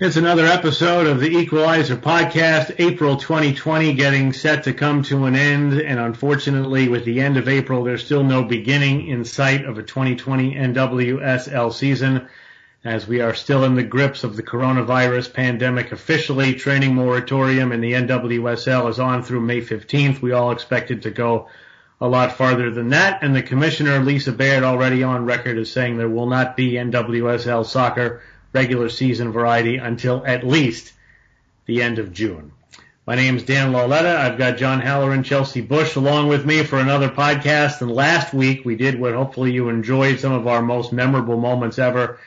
It's another episode of the Equalizer podcast, April 2020 getting set to come to an end. And unfortunately, with the end of April, there's still no beginning in sight of a 2020 NWSL season as we are still in the grips of the coronavirus pandemic officially. Training moratorium in the NWSL is on through May 15th. We all expected to go a lot farther than that. And the commissioner, Lisa Baird, already on record as saying there will not be NWSL soccer regular season variety until at least the end of June. My name is Dan Lauletta. I've got John Halloran and Chelsey Bush along with me for another podcast. And last week we did what hopefully you enjoyed some of our most memorable moments ever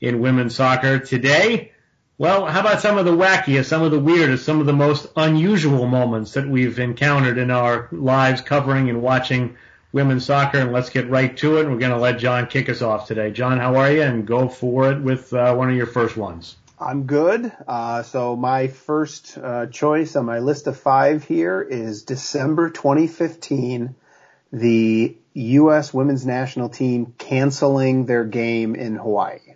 in women's soccer. Today, well, how about some of the wackiest, some of the weirdest, some of the most unusual moments that we've encountered in our lives covering and watching women's soccer, and let's get right to it. We're going to let John kick us off today. John, how are you? And go for it with uh, one of your first ones. I'm good. Uh, so my first uh, choice on my list of five here is December 2015, the U.S. women's national team canceling their game in Hawaii.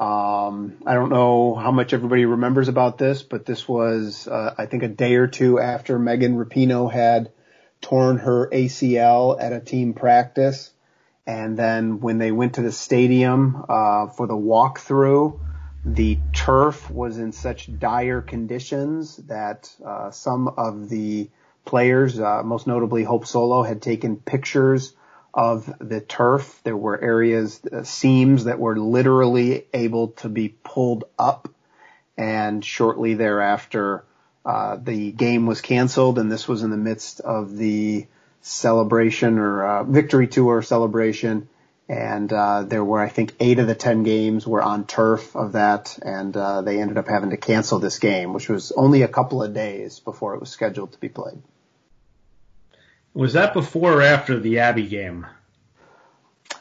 Um, I don't know how much everybody remembers about this, but this was, uh, I think, a day or two after Megan Rapinoe had torn her ACL at a team practice. And then when they went to the stadium uh, for the walkthrough, the turf was in such dire conditions that uh, some of the players, uh, most notably Hope Solo, had taken pictures of the turf. There were areas, uh, seams that were literally able to be pulled up. And shortly thereafter, uh, the game was canceled, and this was in the midst of the celebration or uh, victory tour celebration. And uh, there were, I think, eight of the ten games were on turf of that, and uh, they ended up having to cancel this game, which was only a couple of days before it was scheduled to be played. Was that before or after the Abby game?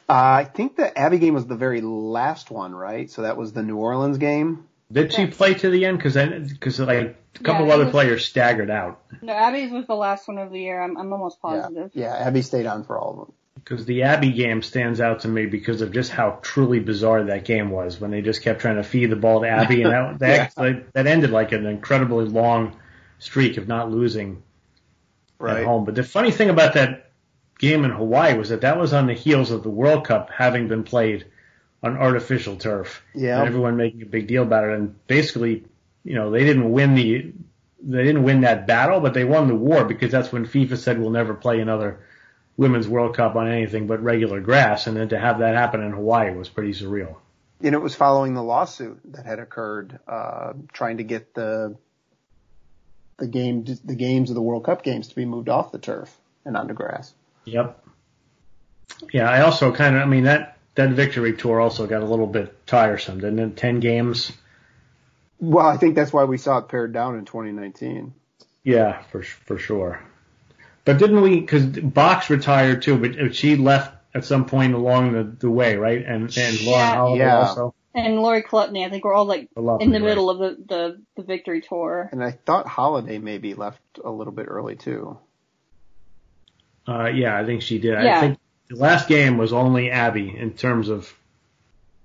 Uh, I think the Abby game was the very last one, right? So that was the New Orleans game. Did she play to the end? Because because like a couple Yeah, of other was- players staggered out. No, Abby's was the last one of the year. I'm, I'm almost positive. Yeah, yeah, Abby stayed on for all of them. Because the Abby game stands out to me because of just how truly bizarre that game was when they just kept trying to feed the ball to Abby, and that that, like, that ended like an incredibly long streak of not losing at home. But the funny thing about that game in Hawaii was that that was on the heels of the World Cup having been played on artificial turf. Yeah. And everyone making a big deal about it. And basically, you know, they didn't win the, they didn't win that battle, but they won the war because that's when FIFA said we'll never play another women's World Cup on anything but regular grass. And then to have that happen in Hawaii was pretty surreal. And it was following the lawsuit that had occurred, uh, trying to get the the game the games of the World Cup games to be moved off the turf and onto grass. Yep. Yeah, I also kind of, I mean, that, that victory tour also got a little bit tiresome, didn't it? 10 games. Well, I think that's why we saw it pared down in 2019. Yeah, for for sure. But didn't we? Because Boxx retired too, but she left at some point along the, the way, right? And and Lauren Yeah. Holiday Yeah. also. And Lori Chalupny, I think we're all like Lovely, in the right. middle of the, the, the victory tour. And I thought Holiday maybe left a little bit early too. Uh, yeah, I think she did. I Yeah. think the last game was only Abby in terms of,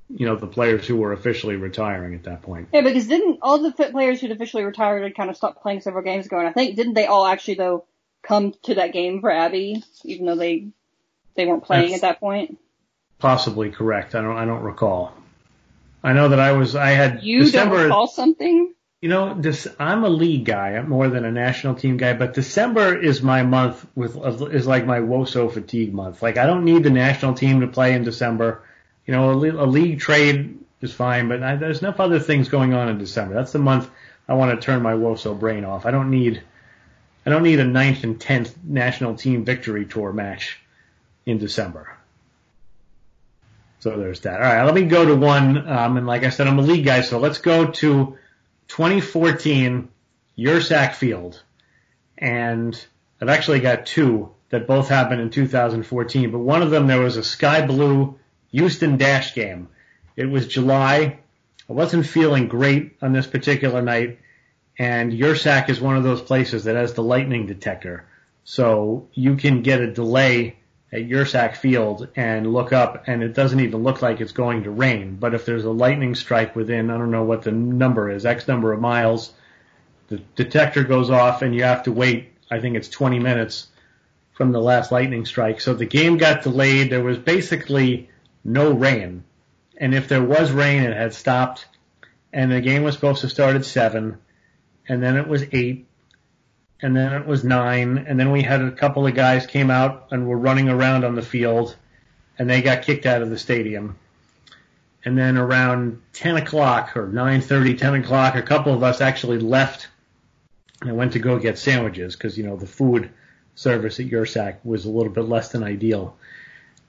you know, the players who were officially retiring at that point. Yeah, because didn't all the players who'd officially retired had kind of stopped playing several games ago, and I think didn't they all actually though come to that game for Abby, even though they they weren't playing That's- at that point? Possibly correct. I don't I don't recall. I know that I was I had You December don't recall something? You know, this I'm a league guy more than a national team guy, but December is my month with is like my WOSO fatigue month. Like I don't need the national team to play in December. You know, a, a league trade is fine, but I, there's enough other things going on in December. That's the month I want to turn my WOSO brain off. I don't need I don't need a ninth and tenth national team victory tour match in December. So there's that. All right, let me go to one. Um, and like I said, I'm a league guy, so let's go to 2014 Yurcak Field, and I've actually got two that both happened in 2014. But one of them there was a sky blue Houston Dash game. It was July. I wasn't feeling great on this particular night, and Yurcak is one of those places that has the lightning detector, so you can get a delay at Yurcak Field and look up, and it doesn't even look like it's going to rain. But if there's a lightning strike within, I don't know what the number is, X number of miles, the detector goes off, and you have to wait. I think it's 20 minutes from the last lightning strike. So the game got delayed. There was basically no rain, and if there was rain, it had stopped. And the game was supposed to start at seven, and then it was eight, and then it was nine, and then we had a couple of guys came out and were running around on the field, and they got kicked out of the stadium. And then around 10 o'clock or 9:30, 10 o'clock, a couple of us actually left and went to go get sandwiches because you know the food service at Yurcak was a little bit less than ideal.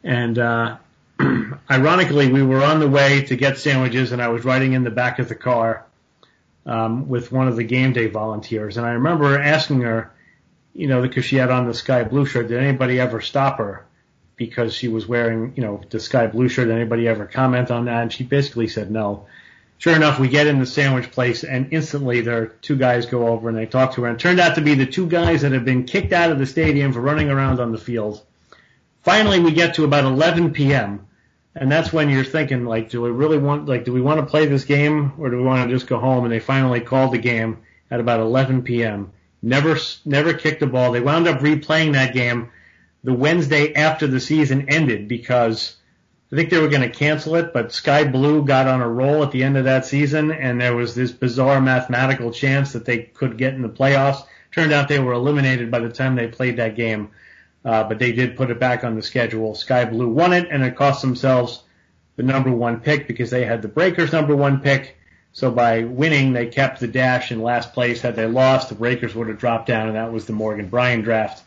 And uh, ironically, we were on the way to get sandwiches, and I was riding in the back of the car um, with one of the game day volunteers, and I remember asking her, you know, because she had on the sky blue shirt, did anybody ever stop her because she was wearing, you know, the sky blue shirt? Did anybody ever comment on that? And she basically said no. Sure enough, we get in the sandwich place, and instantly there are two guys go over and they talk to her, and it turned out to be the two guys that had been kicked out of the stadium for running around on the field. Finally, we get to about 11 p.m and that's when you're thinking like, do we really want like, do we want to play this game or do we want to just go home? And they finally called the game at about 11 p.m. Never never kicked the ball. They wound up replaying that game the Wednesday after the season ended because I think they were going to cancel it, but Sky Blue got on a roll at the end of that season, and there was this bizarre mathematical chance that they could get in the playoffs. Turned out they were eliminated by the time they played that game. Uh, but they did put it back on the schedule. Sky Blue won it, and it cost themselves the number one pick because they had the Breakers number one pick. So by winning, they kept the dash in last place. Had they lost, the Breakers would have dropped down, and that was the Morgan Brian draft.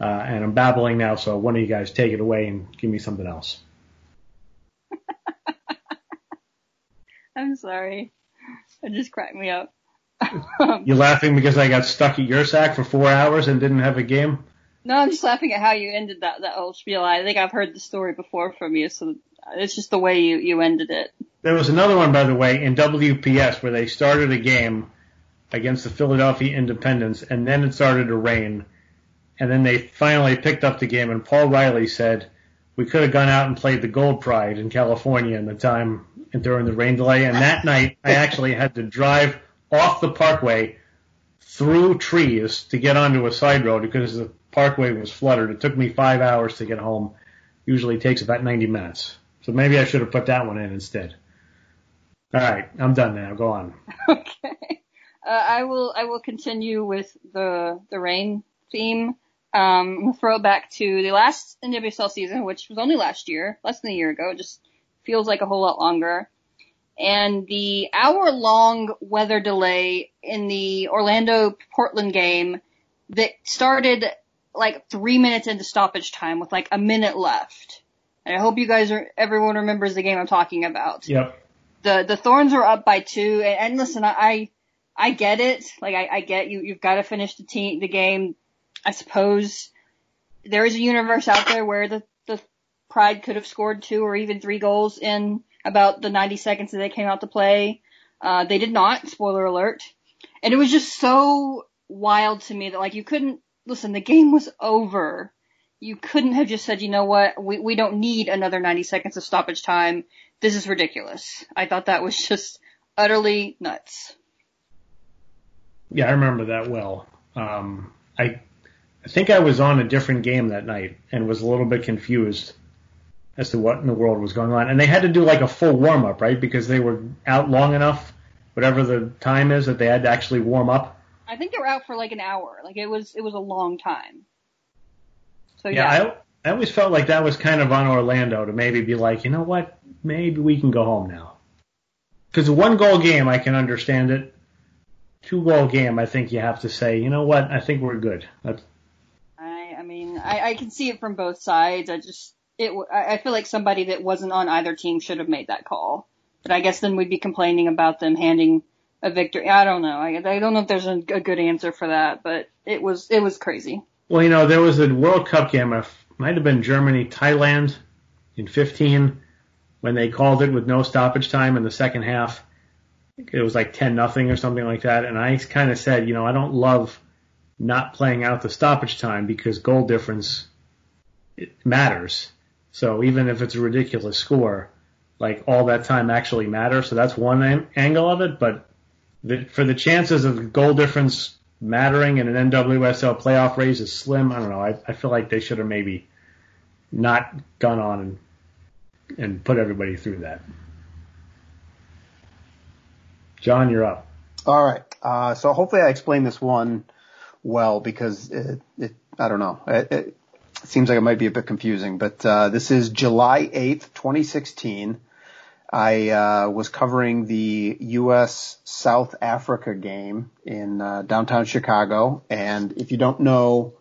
Uh, and I'm babbling now, so one of you guys take it away and give me something else. I'm sorry. It just cracked me up. You're laughing because I got stuck at Yurcak for four hours and didn't have a game? No, I'm just laughing at how you ended that that whole spiel. I think I've heard the story before from you, so it's just the way you you ended it. There was another one, by the way, in WPS where they started a game against the Philadelphia Independence, and then it started to rain, and then they finally picked up the game, and Paul Riley said we could have gone out and played the Gold Pride in California in the time during the rain delay, and that night I actually had to drive off the parkway through trees to get onto a side road because the Parkway was flooded. It took me five hours to get home. Usually takes about 90 minutes. So maybe I should have put that one in instead. All right, I'm done now. Go on. Okay. Uh, I will. I will continue with the the rain theme. Um, we'll throw it back to the last NWSL season, which was only last year, less than a year ago. It just feels like a whole lot longer. And the hour long weather delay in the Orlando Portland game that started like three minutes into stoppage time with like a minute left. And I hope you guys are, everyone remembers the game I'm talking about. Yep. The, the Thorns were up by two and, and listen, I, I get it. Like I, I get you, you've got to finish the team, the game. I suppose there is a universe out there where the, the Pride could have scored two or even three goals in about the 90 seconds that they came out to play. Uh, they did not, spoiler alert. And it was just so wild to me that like you couldn't listen, the game was over. You couldn't have just said, you know what, we, we don't need another 90 seconds of stoppage time. This is ridiculous. I thought that was just utterly nuts. Yeah, I remember that well. Um, I, I think I was on a different game that night and was a little bit confused as to what in the world was going on. And they had to do like a full warm up, right? Because they were out long enough whatever the time is that they had to actually warm up. I think they were out for like an hour. Like it was it was a long time. So yeah, Yeah, I I always felt like that was kind of on Orlando to maybe be like, you know what, maybe we can go home now. Because a one goal game, I can understand it. Two goal game, I think you have to say, you know what, I think we're good. That's, I I mean I I can see it from both sides. I just it I feel like somebody that wasn't on either team should have made that call. But I guess then we'd be complaining about them handing a victory. I don't know. I I don't know if there's a, a good answer for that, but it was it was crazy. well, you know, there was a World Cup game, it might have been Germany, Thailand in 15 when they called it with no stoppage time in the second half. It was like 10 nothing or something like that. And I kind of said, you know, I don't love not playing out the stoppage time because goal difference it matters. So even if it's a ridiculous score, like all that time actually matters. So that's one angle of it. But the, for the chances of goal difference mattering in an NWSL playoff race is slim. I don't know. I, I feel like they should have maybe not gone on and, and put everybody through that. John, you're up. All right. Uh, so hopefully I explained this one well because it, it I don't know. It, it seems like it might be a bit confusing, but uh, this is July 8th, 2016. I uh, was covering the U.S. South Africa game in uh, downtown Chicago, and if you don't know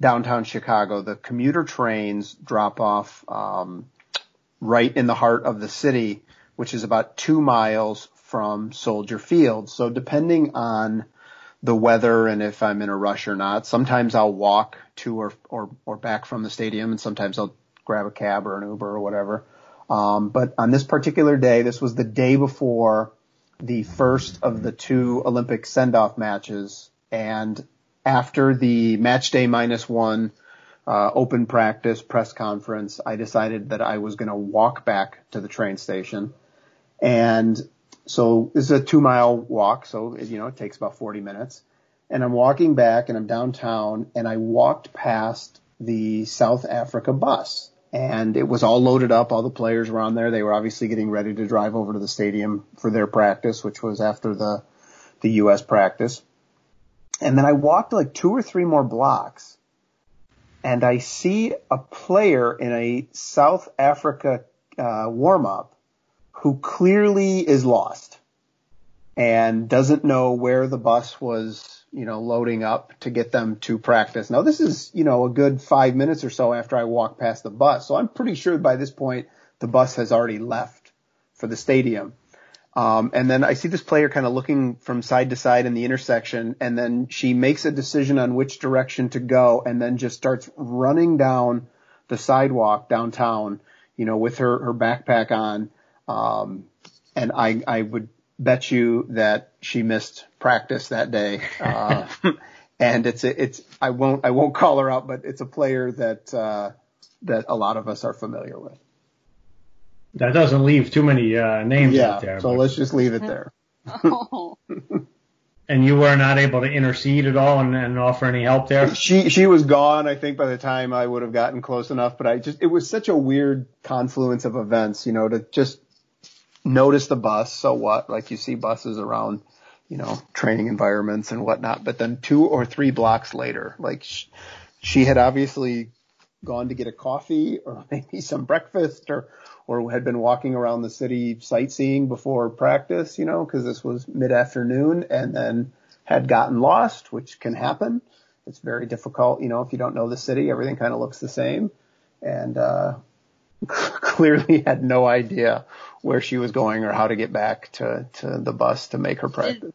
downtown Chicago, the commuter trains drop off um, right in the heart of the city, which is about two miles from Soldier Field. So depending on the weather and if I'm in a rush or not, sometimes I'll walk to or or, or back from the stadium, and sometimes I'll grab a cab or an Uber or whatever. Um, but on this particular day, this was the day before the first of the two Olympic send-off matches, and after the match day minus one uh, open practice press conference, I decided that I was going to walk back to the train station, and so this is a two mile walk, so you know it takes about 40 minutes. And I'm walking back, and I'm downtown, and I walked past the South Africa bus, and it was all loaded up. All the players were on there. They were obviously getting ready to drive over to the stadium for their practice, which was after the the U.S. practice. And then I walked like two or three more blocks, and I see a player in a South Africa uh, warm up who clearly is lost and doesn't know where the bus was, you know, loading up to get them to practice. Now this is, you know, a good five minutes or so after I walk past the bus. So I'm pretty sure by this point the bus has already left for the stadium. Um, and then I see this player kind of looking from side to side in the intersection, and then she makes a decision on which direction to go, and then just starts running down the sidewalk downtown, you know, with her her backpack on. Um, and I I would bet you that she missed practice that day. Uh, and it's it's I won't I won't call her out, but it's a player that uh, that a lot of us are familiar with. That doesn't leave too many uh, names Yeah, out there. so but- let's just leave it there. Oh, and you were not able to intercede at all and, and offer any help there. She she was gone. I think by the time I would have gotten close enough, but I just it was such a weird confluence of events, you know, to just notice the bus. So what? Like you see buses around, you know, training environments and whatnot. But then two or three blocks later, like she, she had obviously gone to get a coffee or maybe some breakfast or or had been walking around the city sightseeing before practice, you know, because this was mid afternoon, and then had gotten lost, which can happen. It's very difficult, you know, if you don't know the city, everything kind of looks the same, and uh, clearly had no idea where she was going or how to get back to to the bus to make her practice.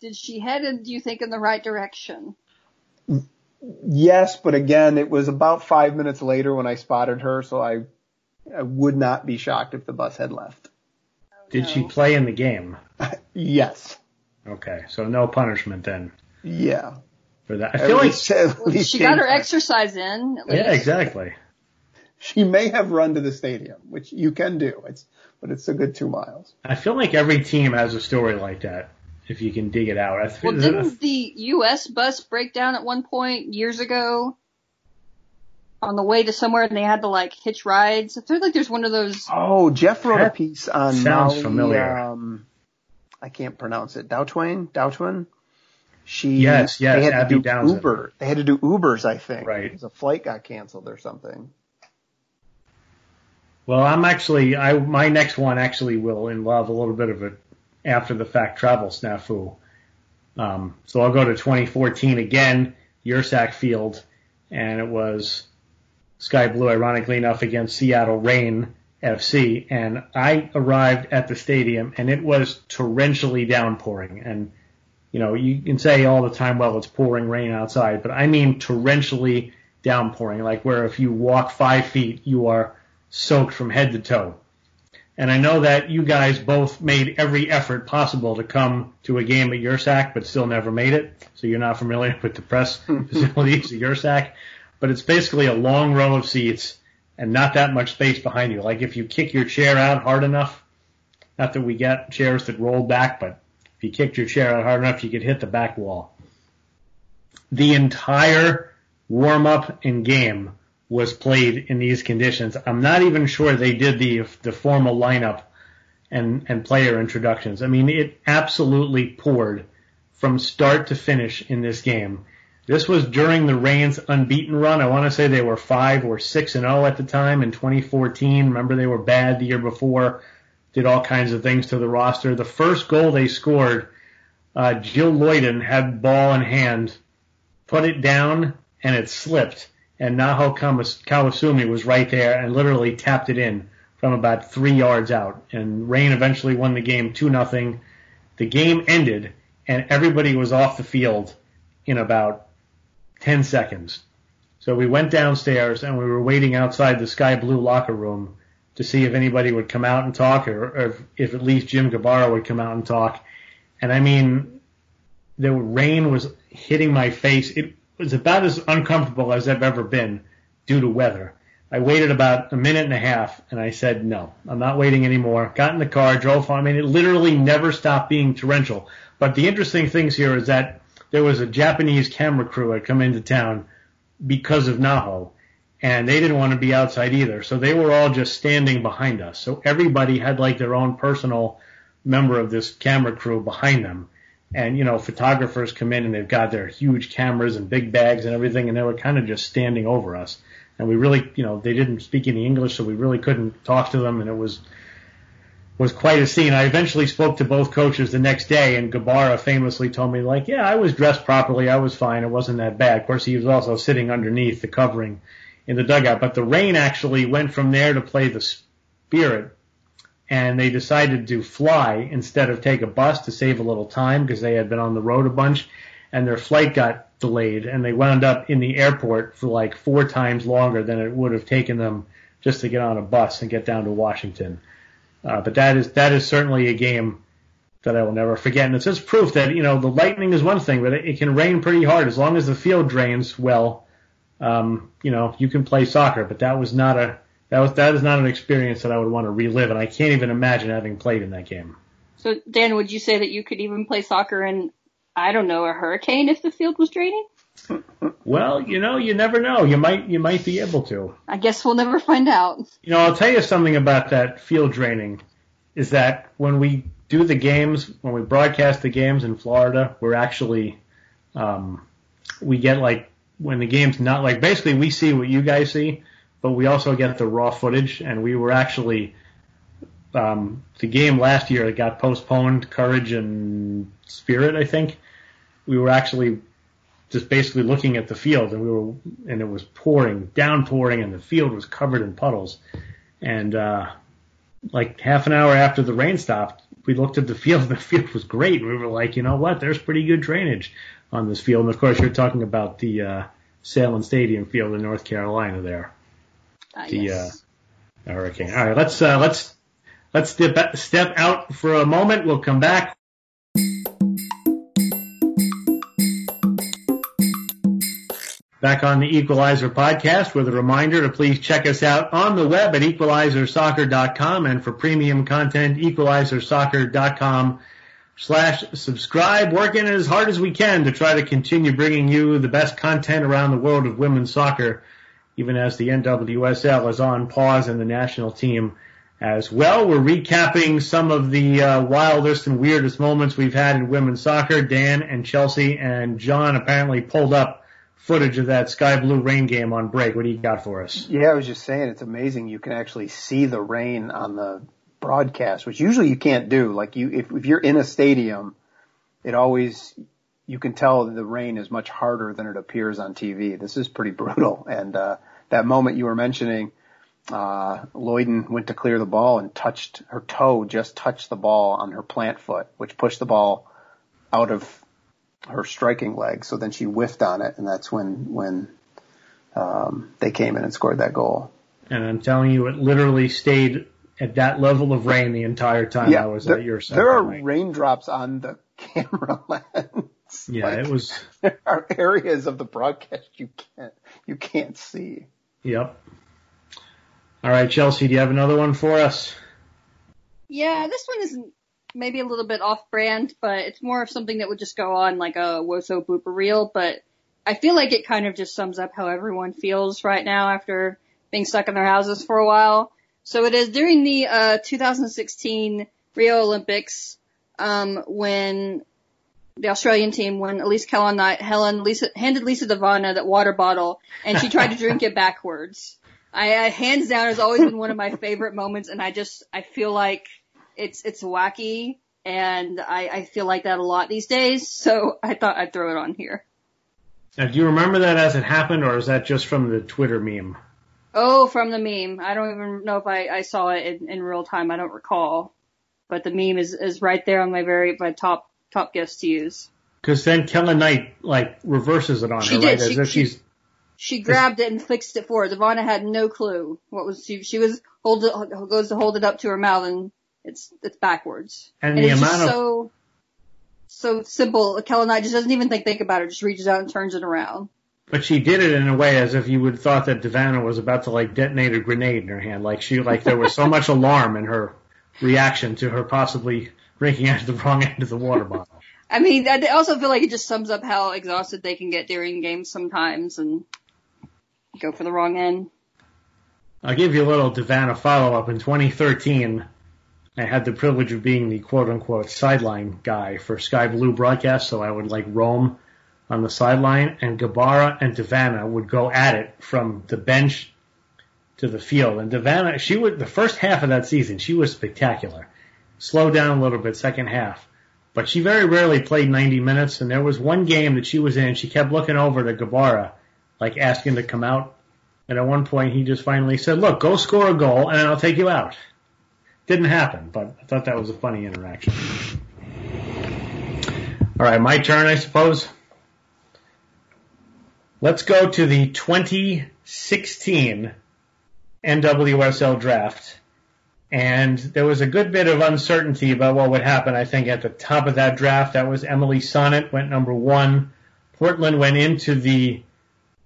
did she head in, do you think, in the right direction? Yes, but again, it was about five minutes later when I spotted her, so I I would not be shocked if the bus had left. Did she oh, play in the game? Yes. Okay, so no punishment then Yeah. for that. I At feel like least- at Well, least she got her in- exercise in. At least. yeah, exactly. She may have run to the stadium, which you can do. It's but it's a good two miles. I feel like every team has a story like that if you can dig it out. I feel, Well, didn't the U.S. bus break down at one point years ago on the way to somewhere, and they had to like hitch rides? I feel like there's one of those. Oh, Jeff wrote a piece on sounds Molly, familiar. Um, I can't pronounce it. Dowtwain, Dowtwin. She Yes, yes, They had Abby to do Downsend. Uber. They had to do Ubers, I think. Right. Because a flight got canceled or something. Well, I'm actually, I my next one actually will involve a little bit of a after the fact travel snafu. Um, so I'll go to 2014 again, Yurcak Field, and it was Sky Blue, ironically enough, against Seattle Reign FC, and I arrived at the stadium and it was torrentially downpouring, and you know you can say all the time, well, it's pouring rain outside, but I mean torrentially downpouring, like where if you walk five feet, you are soaked from head to toe. And I know that you guys both made every effort possible to come to a game at Yurcak, but still never made it. So you're not familiar with the press hmm. facilities at Yurcak. But it's basically a long row of seats and not that much space behind you. Like if you kick your chair out hard enough, not that we get chairs that roll back, but if you kicked your chair out hard enough, you could hit the back wall. The entire warm up and game was played in these conditions. I'm not even sure they did the the formal lineup and and player introductions. I mean, it absolutely poured from start to finish in this game. This was during the Reigns unbeaten run. I want to say they were five or six and zero at the time in 2014. Remember they were bad the year before. Did all kinds of things to the roster. The first goal they scored, uh, Jill Loyden had ball in hand, put it down, and it slipped and Naho Kawasumi was right there and literally tapped it in from about three yards out. And Reign eventually won the game two nothing. The game ended and everybody was off the field in about ten seconds. So we went downstairs and we were waiting outside the sky blue locker room to see if anybody would come out and talk or, or if, if at least Jim Gabarra would come out and talk. And I mean, the rain was hitting my face. It was about as uncomfortable as I've ever been due to weather. I waited about a minute and a half and I said, no, I'm not waiting anymore. Got in the car, drove home. I mean, it literally never stopped being torrential. But the interesting things here is that there was a Japanese camera crew had come into town because of Naho and they didn't want to be outside either. So they were all just standing behind us. So everybody had like their own personal member of this camera crew behind them and you know photographers come in and they've got their huge cameras and big bags and everything and they were kind of just standing over us. And we really you know they didn't speak any english so we really couldn't talk to them and it was was quite a scene. I eventually spoke to both coaches the next day and Gabarra famously told me like yeah i was dressed properly. I was fine. It wasn't that bad. Of course he was also sitting underneath the covering in the dugout. But the rain actually went from there to play the spirit and they decided to fly instead of take a bus to save a little time because they had been on the road a bunch and their flight got delayed and they wound up in the airport for like four times longer than it would have taken them just to get on a bus and get down to Washington. Uh, but that is that is certainly a game that I will never forget, and it's just proof that you know the lightning is one thing, but it, it can rain pretty hard as long as the field drains well. Um, you know, you can play soccer, but that was not a that was that is not an experience that I would want to relive, and I can't even imagine having played in that game. So, Dan, would you say that you could even play soccer in, I don't know, a hurricane if the field was draining? Well, you know, you never know. You might you might be able to. I guess we'll never find out. You know, I'll tell you something about that field draining is that when we do the games, when we broadcast the games in Florida, we're actually um, we get like when the game's not like basically we see what you guys see, but we also get the raw footage, and we were actually um, the game last year got postponed, Courage and Spirit, I think. We were actually just basically looking at the field, and we were, and it was pouring, downpouring, and the field was covered in puddles. And uh, like half an hour after the rain stopped, we looked at the field, and the field was great. We were like, you know what? There's pretty good drainage on this field. And of course, you're talking about the uh, Salem Stadium field in North Carolina there Uh, the yes. uh, hurricane. All right, let's uh, let's let's step step out for a moment. We'll come back. Back on the Equalizer podcast with a reminder to please check us out on the web at equalizersoccer.com and for premium content, equalizersoccer.com slash subscribe. Working as hard as we can to try to continue bringing you the best content around the world of women's soccer even as the NWSL is on pause and the national team as well. We're recapping some of the uh, wildest and weirdest moments we've had in women's soccer. Dan and Chelsey and John apparently pulled up footage of that sky blue rain game on break. What do you got for us? Yeah, I was just saying it's amazing you can actually see the rain on the broadcast, which usually you can't do. Like you, if, if you're in a stadium, it always you can tell the rain is much harder than it appears on TV. This is pretty brutal. And uh, that moment you were mentioning, uh, Loyden went to clear the ball and touched her toe, just touched the ball on her plant foot, which pushed the ball out of her striking leg. So then she whiffed on it, and that's when when um, they came in and scored that goal. And I'm telling you, it literally stayed at that level of rain the entire time yeah, I was there, at your side. There are night. raindrops on the camera lens. Yeah, like, it was. There are areas of the broadcast you can't you can't see. Yep. All right, Chelsey, do you have another one for us? Yeah, this one is maybe a little bit off brand, but it's more of something that would just go on like a Woso blooper reel, but I feel like it kind of just sums up how everyone feels right now after being stuck in their houses for a while. So it is during the uh, 2016 Rio Olympics um, when the Australian team, when Elise Kellon, Helen Lisa, handed Lisa De Vanna that water bottle and she tried to drink it backwards. I, I hands down has always been one of my favorite moments, and I just I feel like it's it's wacky, and I, I feel like that a lot these days. So I thought I'd throw it on here. Now, do you remember that as it happened, or is that just from the Twitter meme? Oh, from the meme. I don't even know if I, I saw it in, in real time. I don't recall, but the meme is is right there on my very my top top guess to use. Because then Kellond-Knight like reverses it on She her, did. right? She- As if she- she's She grabbed it and fixed it for her. De Vanna had no clue what was she. She was hold it, goes to hold it up to her mouth and it's it's backwards. and, And the it's amount just of so so simple. Kellond-Knight just doesn't even think think about it. Just reaches out and turns it around. But she did it in a way as if you would have thought that De Vanna was about to like detonate a grenade in her hand. Like she, like there was so much alarm in her reaction to her possibly drinking out of the wrong end of the water bottle. I mean, I also feel like it just sums up how exhausted they can get during games sometimes and go for the wrong end. I'll give you a little De Vanna follow up. In 2013, I had the privilege of being the quote unquote sideline guy for Sky Blue broadcast, so I would like roam on the sideline, and Gabarra and De Vanna would go at it from the bench to the field. And De Vanna, she would, the first half of that season, she was spectacular. Slowed down a little bit second half. But she very rarely played 90 minutes, and there was one game that she was in, she kept looking over to Gabarra, like asking to come out. And at one point, he just finally said, look, go score a goal, and I'll take you out. Didn't happen, but I thought that was a funny interaction. All right, my turn, I suppose. Let's go to the 2016 NWSL draft. And there was a good bit of uncertainty about what would happen, I think, at the top of that draft. That was Emily Sonnett went number one. Portland went into the,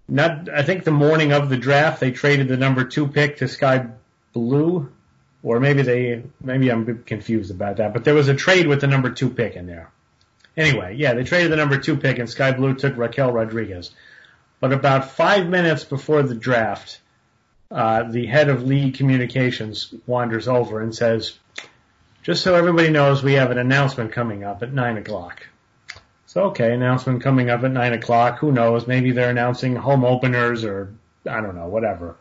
not, I think the morning of the draft, they traded the number two pick to Sky Blue. Or maybe they, maybe I'm confused about that, but there was a trade with the number two pick in there. Anyway, yeah, they traded the number two pick and Sky Blue took Raquel Rodriguez. But about five minutes before the draft, uh, the head of league communications wanders over and says, just so everybody knows, we have an announcement coming up at nine o'clock. So, okay, announcement coming up at nine o'clock. Who knows? Maybe they're announcing home openers or, I don't know, whatever.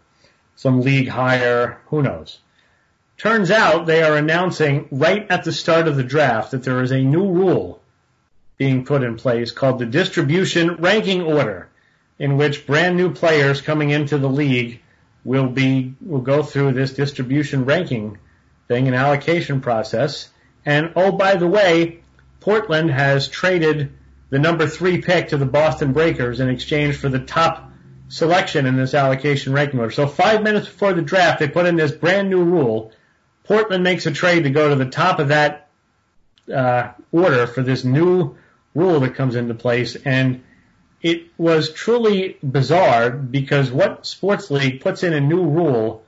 Some league hire. Who knows? Turns out they are announcing right at the start of the draft that there is a new rule being put in place called the distribution ranking order in which brand new players coming into the league will be will go through this distribution ranking thing and allocation process. And oh, by the way, Portland has traded the number three pick to the Boston Breakers in exchange for the top selection in this allocation ranking order. So five minutes before the draft, they put in this brand new rule. Portland makes a trade to go to the top of that uh, order for this new rule that comes into place, and it was truly bizarre because what sports league puts in a new rule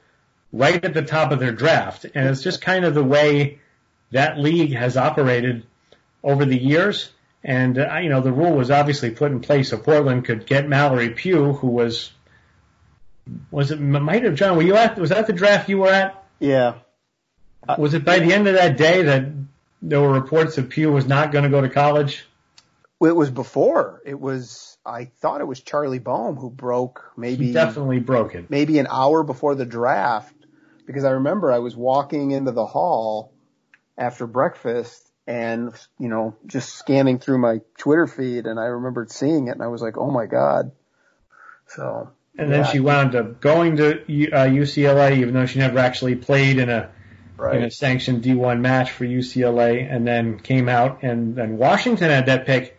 right at the top of their draft, and it's just kind of the way that league has operated over the years. And uh, you know, the rule was obviously put in place so Portland could get Mallory Pugh, who was was it might have John? Were you at? Was that the draft you were at? Yeah. Was it by the end of that day that there were reports that Pugh was not going to go to college? It was before. It was. I thought it was Charlie Boehm who broke maybe He definitely broke it. maybe an hour before the draft because I remember I was walking into the hall after breakfast and you know just scanning through my Twitter feed and I remembered seeing it and I was like, oh my god. So And then Yeah. she wound up going to uh, UCLA, even though she never actually played in a in a sanctioned D1 match for UCLA, and then came out, and then Washington had that pick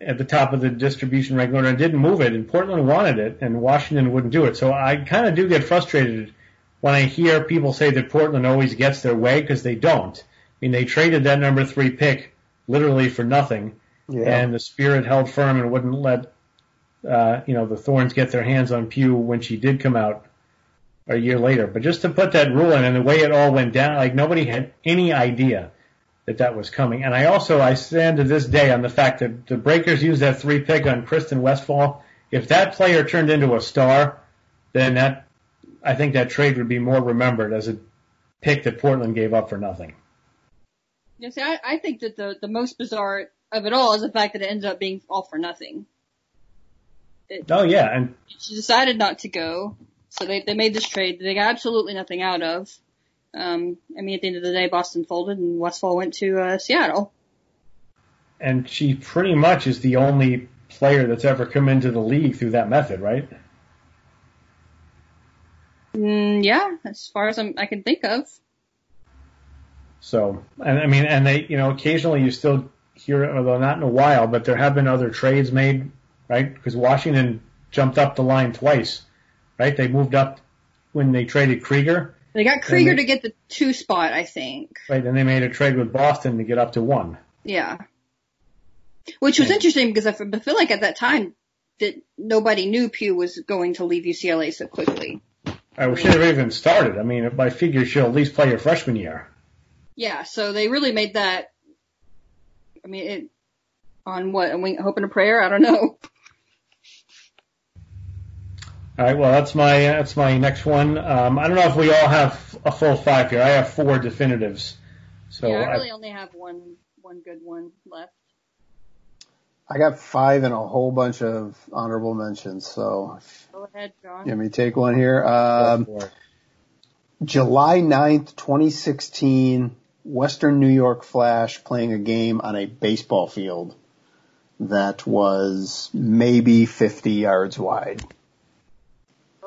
at the top of the distribution rank order and didn't move it, and Portland wanted it, and Washington wouldn't do it. So I kind of do get frustrated when I hear people say that Portland always gets their way because they don't. I mean, they traded that number three pick literally for nothing, yeah, and the Spirit held firm and wouldn't let uh, you know the Thorns get their hands on Pugh when she did come out a year later. But just to put that rule in and the way it all went down, like nobody had any idea that that was coming. And I also I stand to this day on the fact that the Breakers used that three pick on Kristen Westfall. If that player turned into a star, then that I think that trade would be more remembered as a pick that Portland gave up for nothing. You see, I, I think that the, the most bizarre of it all is the fact that it ends up being all for nothing. Oh yeah, and She decided not to go, so they, they made this trade that they got absolutely nothing out of. Um, I mean, at the end of the day, Boston folded and Westfall went to uh, Seattle. and she pretty much is the only player that's ever come into the league through that method, right? Mm, yeah, as far as I'm, I can think of. So, and I mean, and they, you know, occasionally you still hear, although not in a while, but there have been other trades made, right? Because Washington jumped up the line twice, right? They moved up when they traded Krieger, They got Krieger they- to get the two spot, I think. right? Then they made a trade with Boston to get up to one. Yeah. Which was interesting because I feel like at that time that nobody knew Pugh was going to leave UCLA so quickly. I should have even started. I mean, I figure she'll at least play her freshman year. Yeah, so they really made that. I mean, it on what? A wing, hope and a prayer? I don't know. All right, well, that's my that's my next one. Um, I don't know if we all have a full five here. I have four definitives. So yeah, I I- really only have one one good one left. I got five and a whole bunch of honorable mentions. So Go ahead, John. let me take one here. Um, Go for it. July 9th, 2016, Western New York Flash playing a game on a baseball field that was maybe 50 yards wide.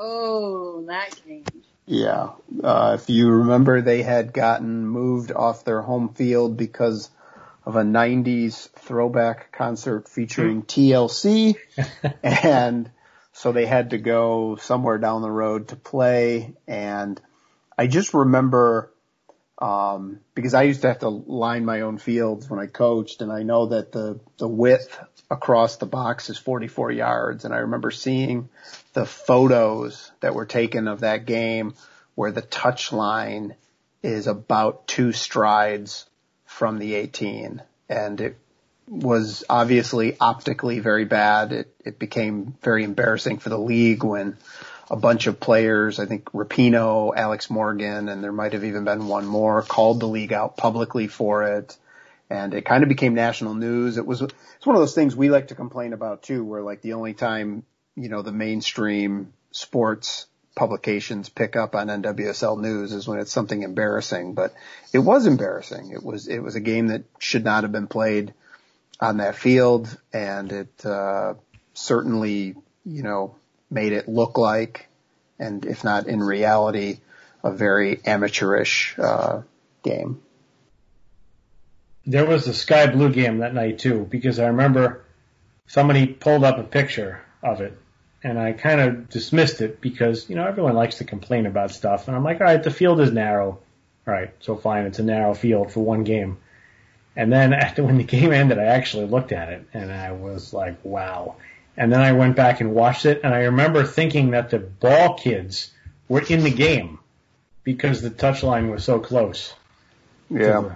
Oh, that game. Yeah. Uh, if you remember, they had gotten moved off their home field because of a 90s throwback concert featuring TLC. and so they had to go somewhere down the road to play. And I just remember, um, because I used to have to line my own fields when I coached and I know that the, the width across the box is 44 yards. And I remember seeing the photos that were taken of that game where the touch line is about two strides from the 18 and it was obviously optically very bad. It, it became very embarrassing for the league when a bunch of players, I think Rapinoe, Alex Morgan, and there might have even been one more called the league out publicly for it. And it kind of became national news. It was, it's one of those things we like to complain about too, where like the only time, you know, the mainstream sports publications pick up on NWSL news is when it's something embarrassing, but it was embarrassing. It was, it was a game that should not have been played on that field and it, uh, certainly, you know, made it look like, and if not in reality, a very amateurish, uh, game. There was a sky blue game that night too, because I remember somebody pulled up a picture of it and I kind of dismissed it because, you know, everyone likes to complain about stuff. And I'm like, all right, the field is narrow. All right, so fine, it's a narrow field for one game. And then after when the game ended, I actually looked at it and I was like, wow. And then I went back and watched it and I remember thinking that the ball kids were in the game because the touchline was so close to, the-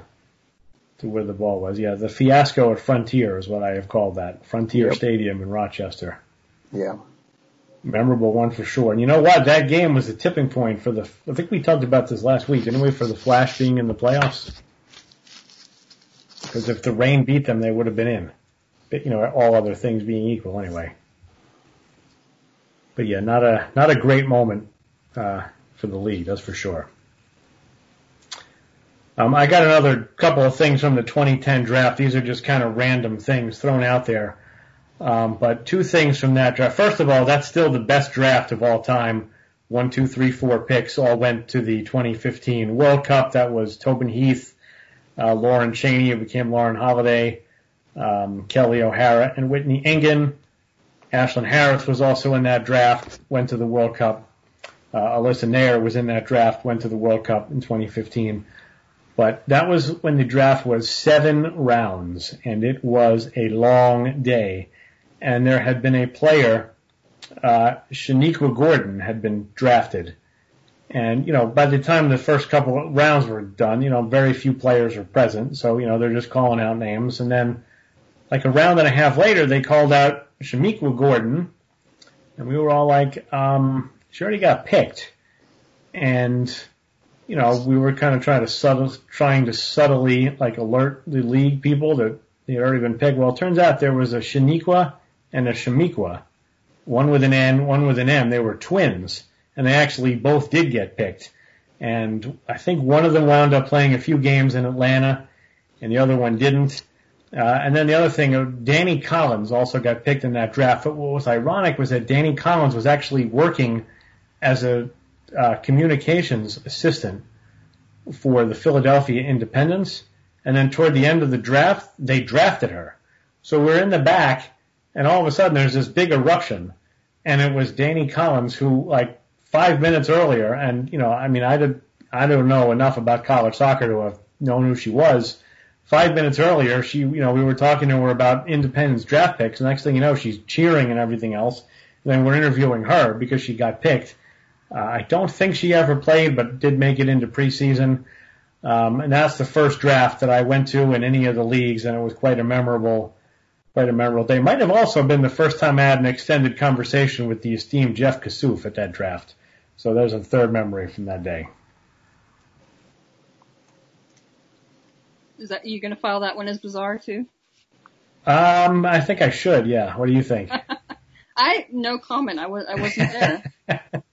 to where the ball was. Yeah, the fiasco at Frontier is what I have called that. Frontier Yep. Stadium in Rochester. Yeah. memorable one for sure. And you know what? That game was a tipping point for the. I think we talked about this last week, didn't we? For the Flash being in the playoffs, because if the Reign beat them, they would have been in. You know, all other things being equal, anyway. But yeah, not a not a great moment uh, for the league, that's for sure. Um, I got another couple of things from the 2010 draft. These are just kind of random things thrown out there. Um, but two things from that draft. First of all, that's still the best draft of all time. One, two, three, four picks all went to the 2015 World Cup. That was Tobin Heath, uh, Lauren Cheney, who became Lauren Holiday, um, Kelley O'Hara, and Whitney Engen. Ashlyn Harris was also in that draft, went to the World Cup. Uh, Alyssa Naeher was in that draft, went to the World Cup in 2015. But that was when the draft was seven rounds, and it was a long day and there had been a player, uh, Shaniqua Gordon had been drafted. And, you know, by the time the first couple rounds were done, you know, very few players were present. So, you know, they're just calling out names. And then, like a round and a half later, they called out Shaniqua Gordon. And we were all like, um, she already got picked. And, you know, we were kind of trying to subtle, trying to subtly, like, alert the league people that they had already been picked. Well, it turns out there was a Shaniqua and a Shamiqua, one with an N, one with an M. They were twins, and they actually both did get picked. And I think one of them wound up playing a few games in Atlanta, and the other one didn't. Uh, and then the other thing, uh, Danny Collins also got picked in that draft. But what was ironic was that Danny Collins was actually working as a uh, communications assistant for the Philadelphia Independence. And then toward the end of the draft, they drafted her. So we're in the back, and all of a sudden there's this big eruption, and it was Danny Collins who, like five minutes earlier, and you know, I mean, I did, I don't know enough about college soccer to have known who she was. Five minutes earlier, she, you know, we were talking to her about Independence draft picks. The next thing you know, she's cheering and everything else. And then we're interviewing her because she got picked. Uh, I don't think she ever played, but did make it into preseason. Um, and that's the first draft that I went to in any of the leagues, and it was quite a memorable quite a memorable day. Might have also been the first time I had an extended conversation with the esteemed Jeff Kassouf at that draft. So there's a third memory from that day. Is that you going to file that one as bizarre too? Um, I think I should. Yeah. What do you think? I no comment. I was I wasn't there.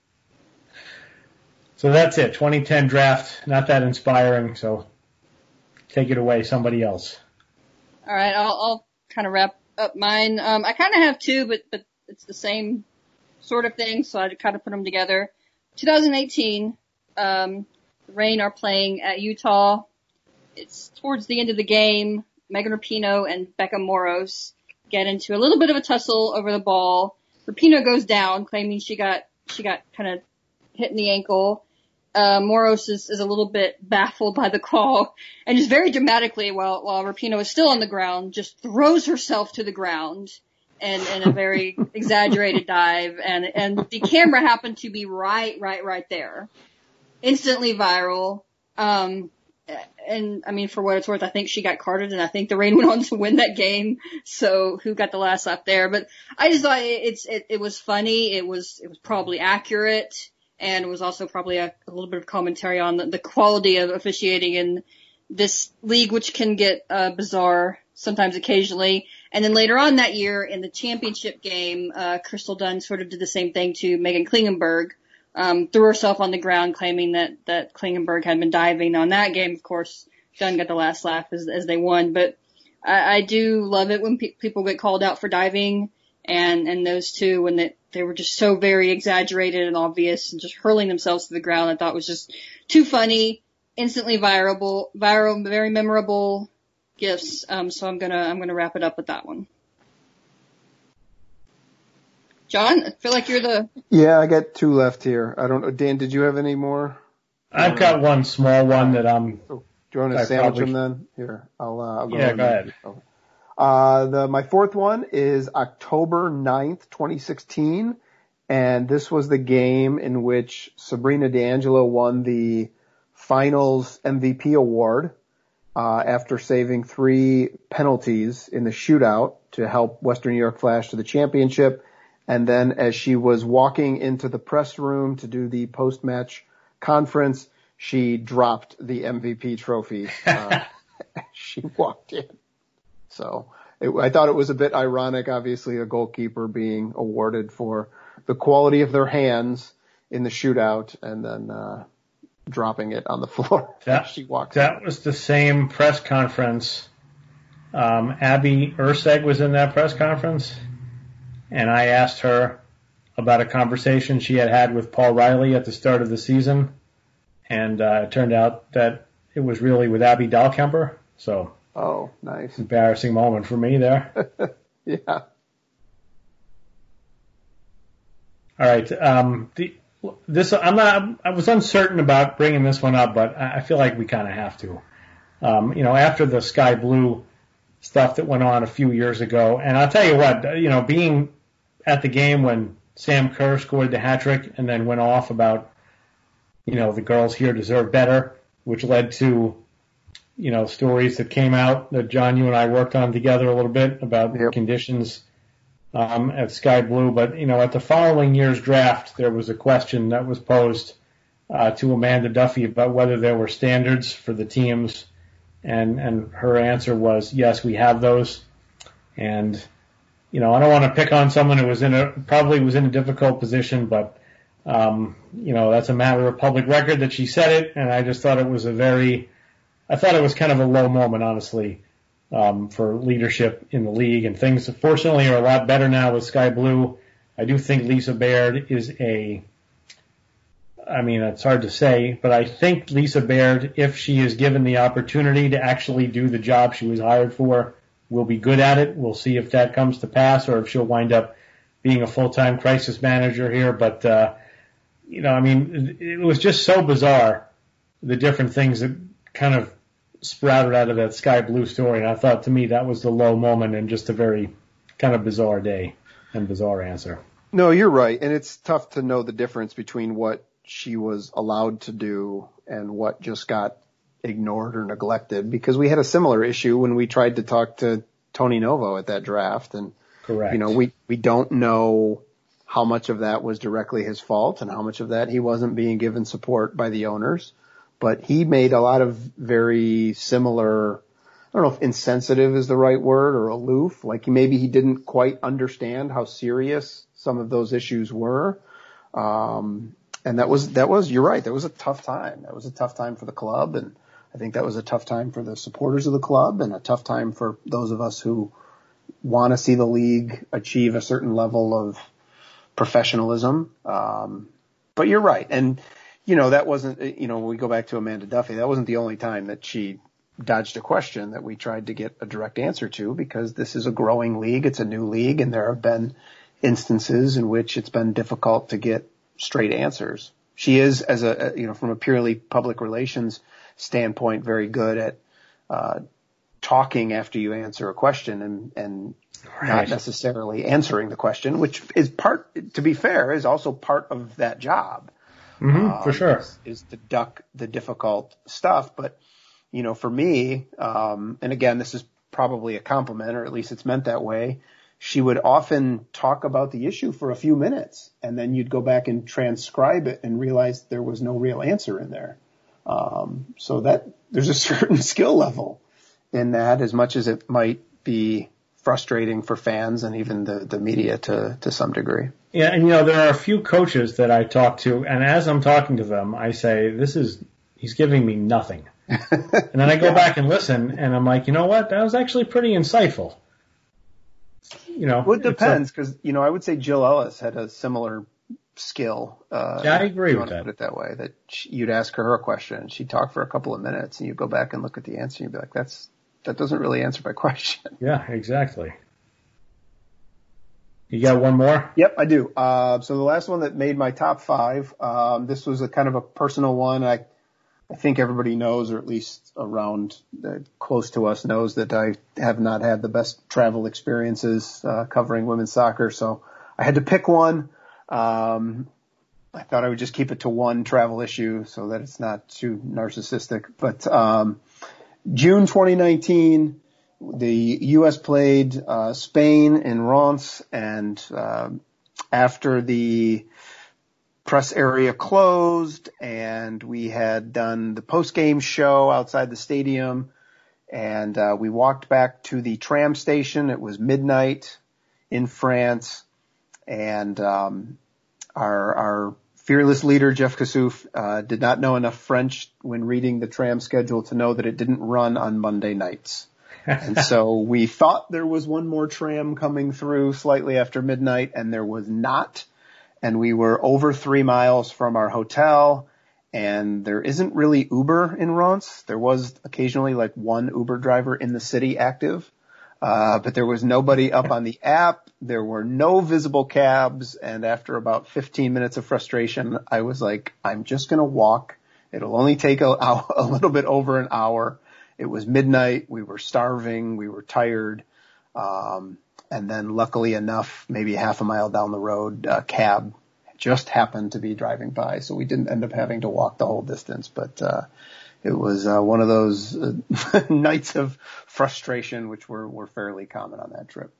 so that's it. 2010 draft. Not that inspiring. So take it away, somebody else. All right. I'll, I'll kind of wrap up mine. Um, I kind of have two, but but it's the same sort of thing, so I kind of put them together. 2018, um, the Reign are playing at Utah. It's towards the end of the game. Megan Rapinoe and Becca Moros get into a little bit of a tussle over the ball. Rapinoe goes down, claiming she got she got kind of hit in the ankle uh, Moros is, is a little bit baffled by the call and just very dramatically while, while Rapinoe is still on the ground, just throws herself to the ground and in a very exaggerated dive and, and the camera happened to be right, right, right there. Instantly viral. Um, and I mean, for what it's worth, I think she got carded and I think the Reign went on to win that game. So who got the last lap there? But I just thought it's, it, it was funny. It was, it was probably accurate and it was also probably a, a little bit of commentary on the, the, quality of officiating in this league, which can get uh, bizarre sometimes occasionally. And then later on that year in the championship game, uh, Crystal Dunn sort of did the same thing to Meghan Klingenberg, um, threw herself on the ground claiming that, that Klingenberg had been diving on that game. Of course, Dunn got the last laugh as, as they won, but I, I do love it when pe- people get called out for diving and, and those two when they, they were just so very exaggerated and obvious and just hurling themselves to the ground I thought was just too funny, instantly viral, viral, very memorable gifts. Um, so I'm gonna, I'm gonna wrap it up with that one. John, I feel like you're the. Yeah, I got two left here. I don't know. Dan, did you have any more? I've got one small one that I'm. Oh, do you want to sandwich probably... them then? Here, I'll. Uh, I'll go yeah, go ahead. Okay. Uh, the, my fourth one is October 9th, 2016. And this was the game in which Sabrina D'Angelo won the finals MVP award, uh, after saving three penalties in the shootout to help Western New York Flash to the championship. And then as she was walking into the press room to do the post match conference, she dropped the MVP trophy. Uh, she walked in. So it, I thought it was a bit ironic, obviously a goalkeeper being awarded for the quality of their hands in the shootout and then, uh, dropping it on the floor that, she walked That in. was the same press conference. Um, Abby Erceg was in that press conference and I asked her about a conversation she had had with Paul Riley at the start of the season. And, uh, it turned out that it was really with Abby Dahlkemper. So Oh, nice. embarrassing moment for me there. Yeah. All right. Um, the, this I'm not. I was uncertain about bringing this one up, but I feel like we kind of have to. Um, you know, after the sky blue stuff that went on a few years ago, and I'll tell you what. You know, being at the game when Sam Kerr scored the hat trick and then went off about, you know, the girls here deserve better, which led to, you know, stories that came out that John, you and I worked on together a little bit about Yep. conditions um, at Sky Blue. But you know, at the following year's draft, there was a question that was posed uh, to Amanda Duffy about whether there were standards for the teams, and and her answer was yes, we have those. And you know, I don't want to pick on someone who was in a probably was in a difficult position, but um, you know, that's a matter of public record that she said it, and I just thought it was a very, I thought it was kind of a low moment, honestly um, for leadership in the league. And things, fortunately, are a lot better now with Sky Blue. I do think Lisa Baird is a, I mean, it's hard to say, but I think Lisa Baird, if she is given the opportunity to actually do the job she was hired for, will be good at it. We'll see if that comes to pass or if she'll wind up being a full-time crisis manager here. But, uh, you know, I mean, it was just so bizarre, the different things that kind of sprouted out of that sky blue story. And I thought to me that was the low moment and just a very kind of bizarre day and bizarre answer. No, you're right. And it's tough to know the difference between what she was allowed to do and what just got ignored or neglected because we had a similar issue when we tried to talk to Tony Novo at that draft and Correct. you know, we, we don't know how much of that was directly his fault and how much of that he wasn't being given support by the owners. But he made a lot of very similar, I don't know if insensitive is the right word or aloof. Like maybe he didn't quite understand how serious some of those issues were. Um, and that was, that was, you're right. That was a tough time. That was a tough time for the club. And I think that was a tough time for the supporters of the club and a tough time for those of us who want to see the league achieve a certain level of professionalism. Um, but you're right. And, you know, that wasn't, you know, when we go back to Amanda Duffy, that wasn't the only time that she dodged a question that we tried to get a direct answer to because this is a growing league. It's a new league and there have been instances in which it's been difficult to get straight answers. She is as a, you know, from a purely public relations standpoint, very good at, uh, talking after you answer a question and, and not necessarily answering the question, which is part, to be fair, is also part of that job. hmm for um, sure. Is, is to duck the difficult stuff. But, you know, for me, um, and again, this is probably a compliment, or at least it's meant that way. She would often talk about the issue for a few minutes and then you'd go back and transcribe it and realize there was no real answer in there. Um, so that there's a certain skill level in that as much as it might be frustrating for fans and even the, the media to, to some degree. Yeah, and you know, there are a few coaches that I talk to, and as I'm talking to them, I say, this is, he's giving me nothing. And then I go back and listen, and I'm like, you know what? That was actually pretty insightful. You know, Well, it depends because you know I would say Jill Ellis had a similar skill. Uh, Yeah, I agree with that. Put it that way that she, you'd ask her a question and she'd talk for a couple of minutes and you'd go back and look at the answer and you'd be like, that's that doesn't really answer my question. yeah, exactly. You got one more? Yep, I do. Uh, so the last one that made my top five, um, this was a kind of a personal one. I, I think everybody knows, or at least around uh, close to us knows that I have not had the best travel experiences uh, covering women's soccer. So I had to pick one. Um, I thought I would just keep it to one travel issue so that it's not too narcissistic. But um, June 2019, the U.S. played uh, Spain in Reims, and uh, after the press area closed and we had done the post game show outside the stadium and uh, we walked back to the tram station. It was midnight in France and um, our our fearless leader Jeff Kassouf uh, did not know enough French when reading the tram schedule to know that it didn't run on Monday nights. and so we thought there was one more tram coming through slightly after midnight and there was not and we were over three miles from our hotel and there isn't really Uber in Reims. There was occasionally like one Uber driver in the city active. Uh, but there was nobody up on the app. There were no visible cabs. And after about 15 minutes of frustration, I was like, I'm just going to walk. It'll only take a, a little bit over an hour. It was midnight. We were starving. We were tired. Um, and then luckily enough, maybe half a mile down the road, a cab just happened to be driving by. So we didn't end up having to walk the whole distance, but, uh, it was uh, one of those uh, nights of frustration, which were, were fairly common on that trip.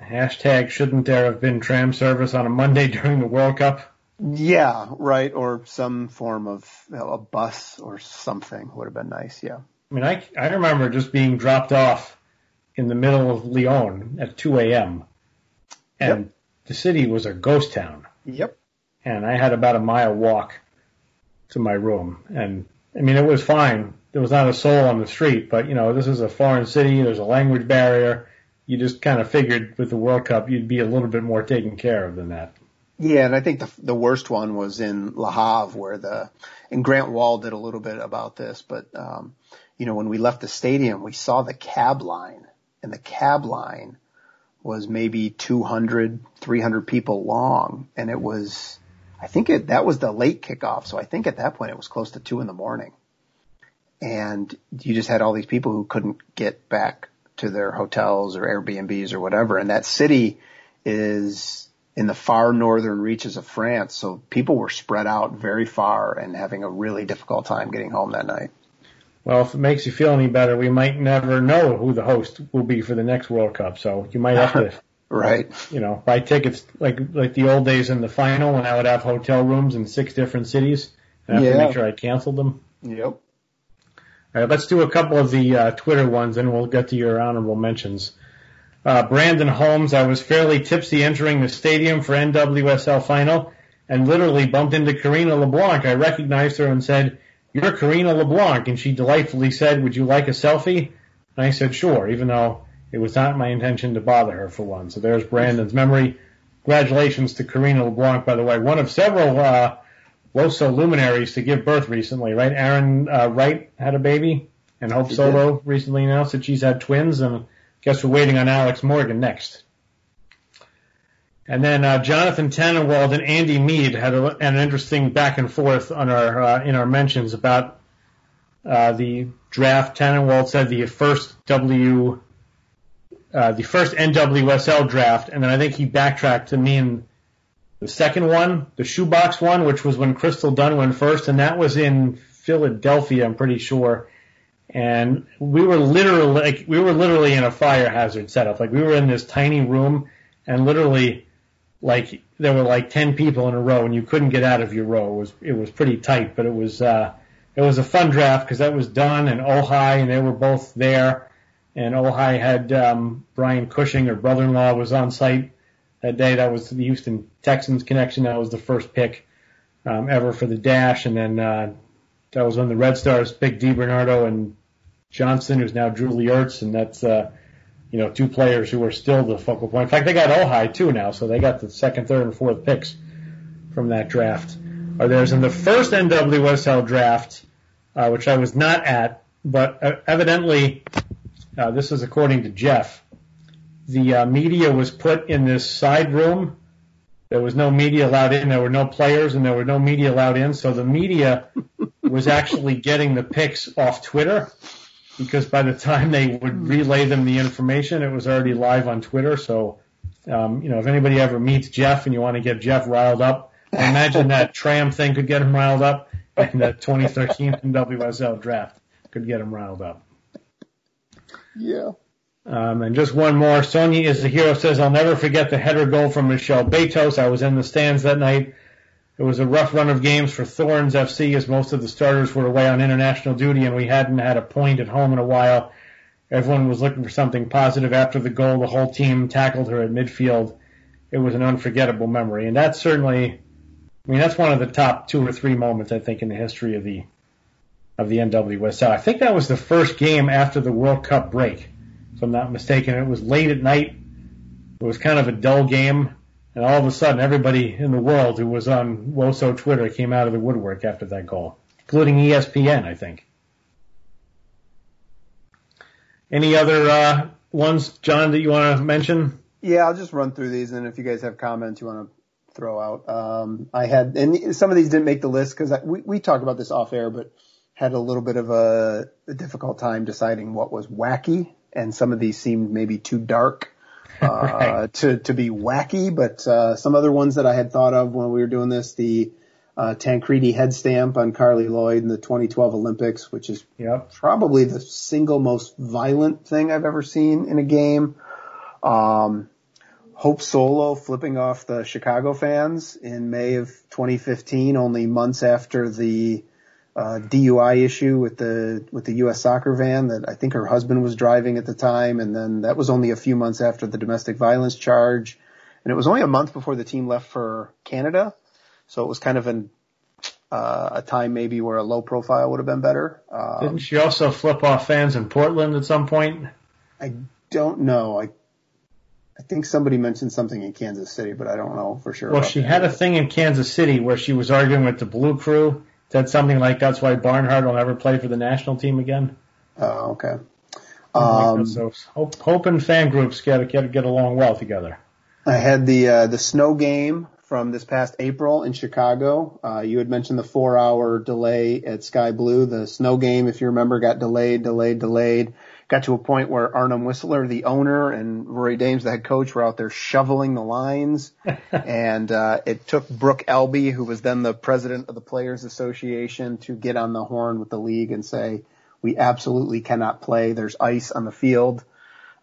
Hashtag shouldn't there have been tram service on a Monday during the World Cup? Yeah, right. Or some form of you know, a bus or something would have been nice. Yeah. I mean, I, I remember just being dropped off in the middle of Lyon at 2 a.m. and yep. the city was a ghost town. Yep. And I had about a mile walk to my room. And I mean, it was fine. There was not a soul on the street, but you know, this is a foreign city. There's a language barrier. You just kind of figured with the World Cup, you'd be a little bit more taken care of than that. Yeah, and I think the the worst one was in La Havre, where the and Grant Wahl did a little bit about this, but um, you know, when we left the stadium, we saw the cab line and the cab line was maybe 200, 300 people long. And it was, I think it, that was the late kickoff. So I think at that point it was close to two in the morning. And you just had all these people who couldn't get back to their hotels or Airbnbs or whatever. And that city is in the far northern reaches of France. So people were spread out very far and having a really difficult time getting home that night. Well, if it makes you feel any better, we might never know who the host will be for the next World Cup. So you might have to, right? You know, buy tickets like like the old days in the final when I would have hotel rooms in six different cities. And I have yeah. to make sure I canceled them. Yep. All right, let's do a couple of the uh, Twitter ones, and we'll get to your honorable mentions. Uh, Brandon Holmes, I was fairly tipsy entering the stadium for NWSL final, and literally bumped into Karina LeBlanc. I recognized her and said you're Karina LeBlanc. And she delightfully said, would you like a selfie? And I said, sure, even though it was not my intention to bother her for one. So there's Brandon's memory. Congratulations to Karina LeBlanc, by the way, one of several, uh, WOSO luminaries to give birth recently, right? Aaron uh, Wright had a baby, and Hope she Solo did. recently announced that she's had twins, and I guess we're waiting on Alex Morgan next. And then uh, Jonathan Tannenwald and Andy Mead had a, an interesting back and forth on our uh, in our mentions about uh, the draft. Tannenwald said the first W, uh, the first NWSL draft, and then I think he backtracked to mean the second one, the shoebox one, which was when Crystal Dunn went first, and that was in Philadelphia, I'm pretty sure. And we were literally like we were literally in a fire hazard setup. Like we were in this tiny room, and literally like there were like 10 people in a row and you couldn't get out of your row. It was, it was pretty tight, but it was, uh, it was a fun draft because that was Dunn and Ohai and they were both there. And Ohai had, um, Brian Cushing, her brother-in-law was on site that day. That was the Houston Texans connection. That was the first pick, um, ever for the dash. And then, uh, that was when the Red Stars picked DiBernardo and Johnson, who's now Julie Ertz. And that's, uh, you know, two players who are still the focal point. In fact, they got Ohai too now, so they got the second, third, and fourth picks from that draft. Or there's in the first NWSL draft, uh, which I was not at, but uh, evidently, uh, this is according to Jeff, the uh, media was put in this side room. There was no media allowed in. There were no players, and there were no media allowed in. So the media was actually getting the picks off Twitter because by the time they would hmm. relay them the information, it was already live on Twitter. So, um, you know, if anybody ever meets Jeff and you want to get Jeff riled up, imagine that tram thing could get him riled up, and that 2013 NWSL draft could get him riled up. Yeah. Um, and just one more. Sonia is the hero says, I'll never forget the header goal from Michelle Betos. I was in the stands that night. It was a rough run of games for Thorns FC as most of the starters were away on international duty and we hadn't had a point at home in a while. Everyone was looking for something positive after the goal. The whole team tackled her at midfield. It was an unforgettable memory. And that's certainly, I mean, that's one of the top two or three moments, I think, in the history of the, of the NWSL. I think that was the first game after the World Cup break, if I'm not mistaken. It was late at night. It was kind of a dull game. And all of a sudden, everybody in the world who was on WOSO Twitter came out of the woodwork after that goal, including ESPN, I think. Any other uh, ones, John, that you want to mention? Yeah, I'll just run through these, and if you guys have comments you want to throw out, um, I had, and some of these didn't make the list because we we talked about this off air, but had a little bit of a, a difficult time deciding what was wacky, and some of these seemed maybe too dark. Uh, right. to, to be wacky, but, uh, some other ones that I had thought of when we were doing this, the, uh, Tancredi head stamp on Carli Lloyd in the 2012 Olympics, which is yep. probably the single most violent thing I've ever seen in a game. Um, Hope Solo flipping off the Chicago fans in May of 2015, only months after the uh, DUI issue with the with the U.S. soccer van that I think her husband was driving at the time, and then that was only a few months after the domestic violence charge, and it was only a month before the team left for Canada. So it was kind of an, uh, a time maybe where a low profile would have been better. Um, Didn't she also flip off fans in Portland at some point? I don't know. I I think somebody mentioned something in Kansas City, but I don't know for sure. Well, she that. had a thing in Kansas City where she was arguing with the Blue Crew. Said something like that's why Barnhart will never play for the national team again. Oh, okay. Um, so hope, hope and fan groups get get get along well together. I had the uh, the snow game from this past April in Chicago. Uh, you had mentioned the four hour delay at Sky Blue. The snow game, if you remember, got delayed, delayed, delayed. Got to a point where Arnim Whisler, the owner, and Rory Dames, the head coach, were out there shoveling the lines. and uh, it took Brooke Elby, who was then the president of the Players Association, to get on the horn with the league and say, we absolutely cannot play. There's ice on the field.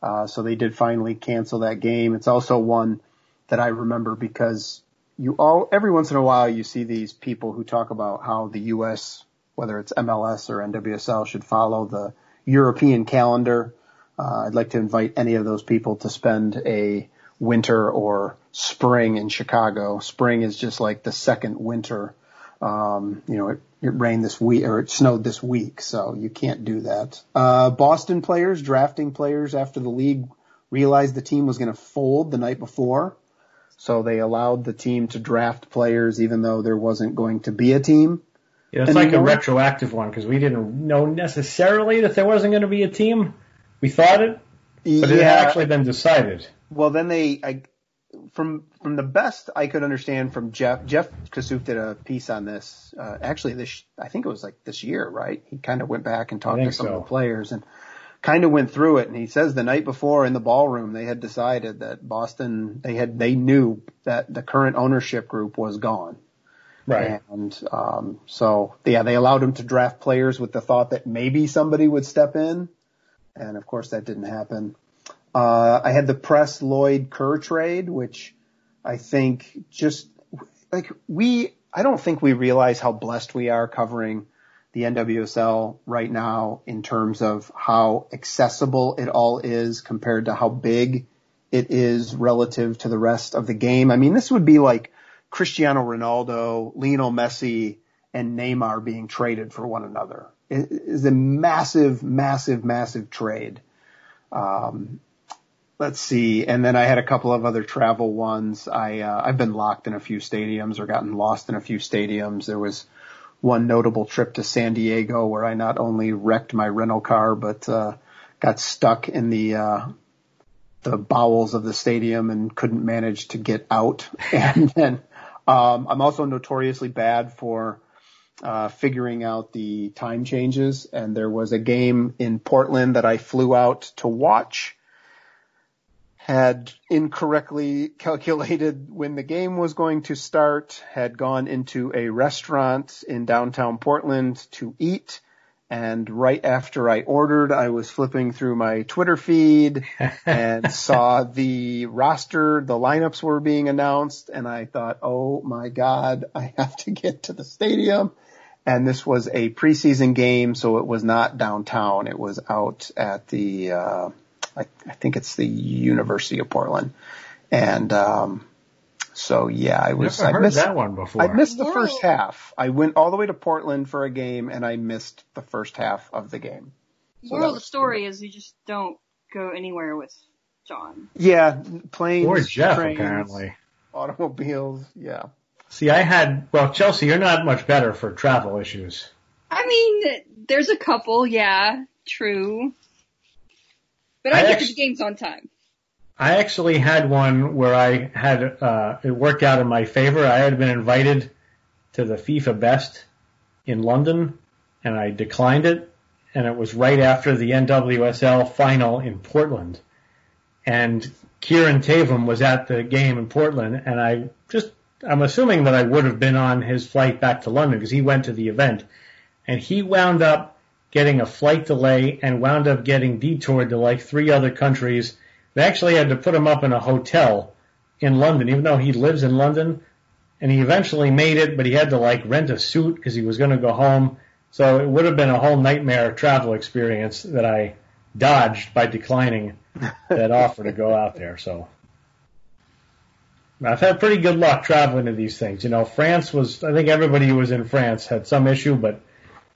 Uh, so they did finally cancel that game. It's also one that I remember because you all every once in a while you see these people who talk about how the U.S. whether it's MLS or NWSL should follow the European calendar. Uh, I'd like to invite any of those people to spend a winter or spring in Chicago. Spring is just like the second winter. Um, you know, it, it rained this week or it snowed this week, so you can't do that. Uh, Boston players drafting players after the league realized the team was going to fold the night before. So they allowed the team to draft players even though there wasn't going to be a team. Yeah, it's like a retroactive one because we didn't know necessarily that there wasn't going to be a team. We thought it, but yeah. it had actually been decided. Well, then they, I, from from the best I could understand from Jeff, Jeff Kassouf did a piece on this. Uh, actually, this I think it was like this year, right? He kind of went back and talked to some so. of the players, and kind of went through it and he says the night before in the ballroom they had decided that Boston they had they knew that the current ownership group was gone. Right. And um so yeah, they allowed him to draft players with the thought that maybe somebody would step in. And of course that didn't happen. Uh I had the Press Lloyd Kerr trade, which I think just like we I don't think we realize how blessed we are covering the NWSL right now in terms of how accessible it all is compared to how big it is relative to the rest of the game. I mean, this would be like Cristiano Ronaldo, Lionel Messi, and Neymar being traded for one another. It is a massive, massive, massive trade. Um, let's see. And then I had a couple of other travel ones. I, uh, I've been locked in a few stadiums or gotten lost in a few stadiums. There was, one notable trip to San Diego where I not only wrecked my rental car, but, uh, got stuck in the, uh, the bowels of the stadium and couldn't manage to get out. And then, um, I'm also notoriously bad for, uh, figuring out the time changes. And there was a game in Portland that I flew out to watch had incorrectly calculated when the game was going to start, had gone into a restaurant in downtown Portland to eat, And right after I ordered, I was flipping through my Twitter feed and saw the roster, the lineups were being announced. And I thought, oh my God, I have to get to the stadium. And this was a preseason game, so it was not downtown. It was out at the, uh, I, I think it's the University of Portland. And, um, so yeah, I was. Never I heard missed that one before. I missed the Whoa. first half. I went all the way to Portland for a game, and I missed the first half of the game. So Moral of the was- story is you just don't go anywhere with John. Yeah, planes, Or Jeff, trains, apparently. automobiles. Yeah. See, I had, well, Chelsey, you're not much better for travel issues. I mean, there's a couple, yeah, true. But I, I get actu- to the games on time. I actually had one where I had, uh, it worked out in my favor. I had been invited to the FIFA Best in London and I declined it. And it was right after the NWSL final in Portland. And Kieran Theivam was at the game in Portland and I just, I'm assuming that I would have been on his flight back to London because he went to the event and he wound up getting a flight delay and wound up getting detoured to like three other countries. They actually had to put him up in a hotel in London, even though he lives in London. And he eventually made it, but he had to like rent a suit because he was going to go home. So it would have been a whole nightmare travel experience that I dodged by declining that offer to go out there. So I've had pretty good luck traveling to these things. You know, France was, I think everybody who was in France had some issue, but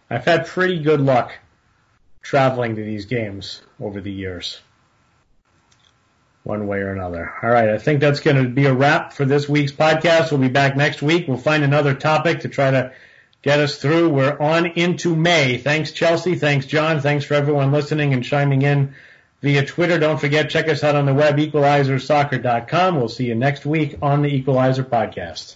I've had pretty good luck traveling to these games over the years. One way or another. All right. I think that's going to be a wrap for this week's podcast. We'll be back next week. We'll find another topic to try to get us through. We're on into May. Thanks, Chelsey. Thanks, John. Thanks for everyone listening and chiming in via Twitter. Don't forget, check us out on the web, equalizersoccer.com. We'll see you next week on the Equalizer podcast.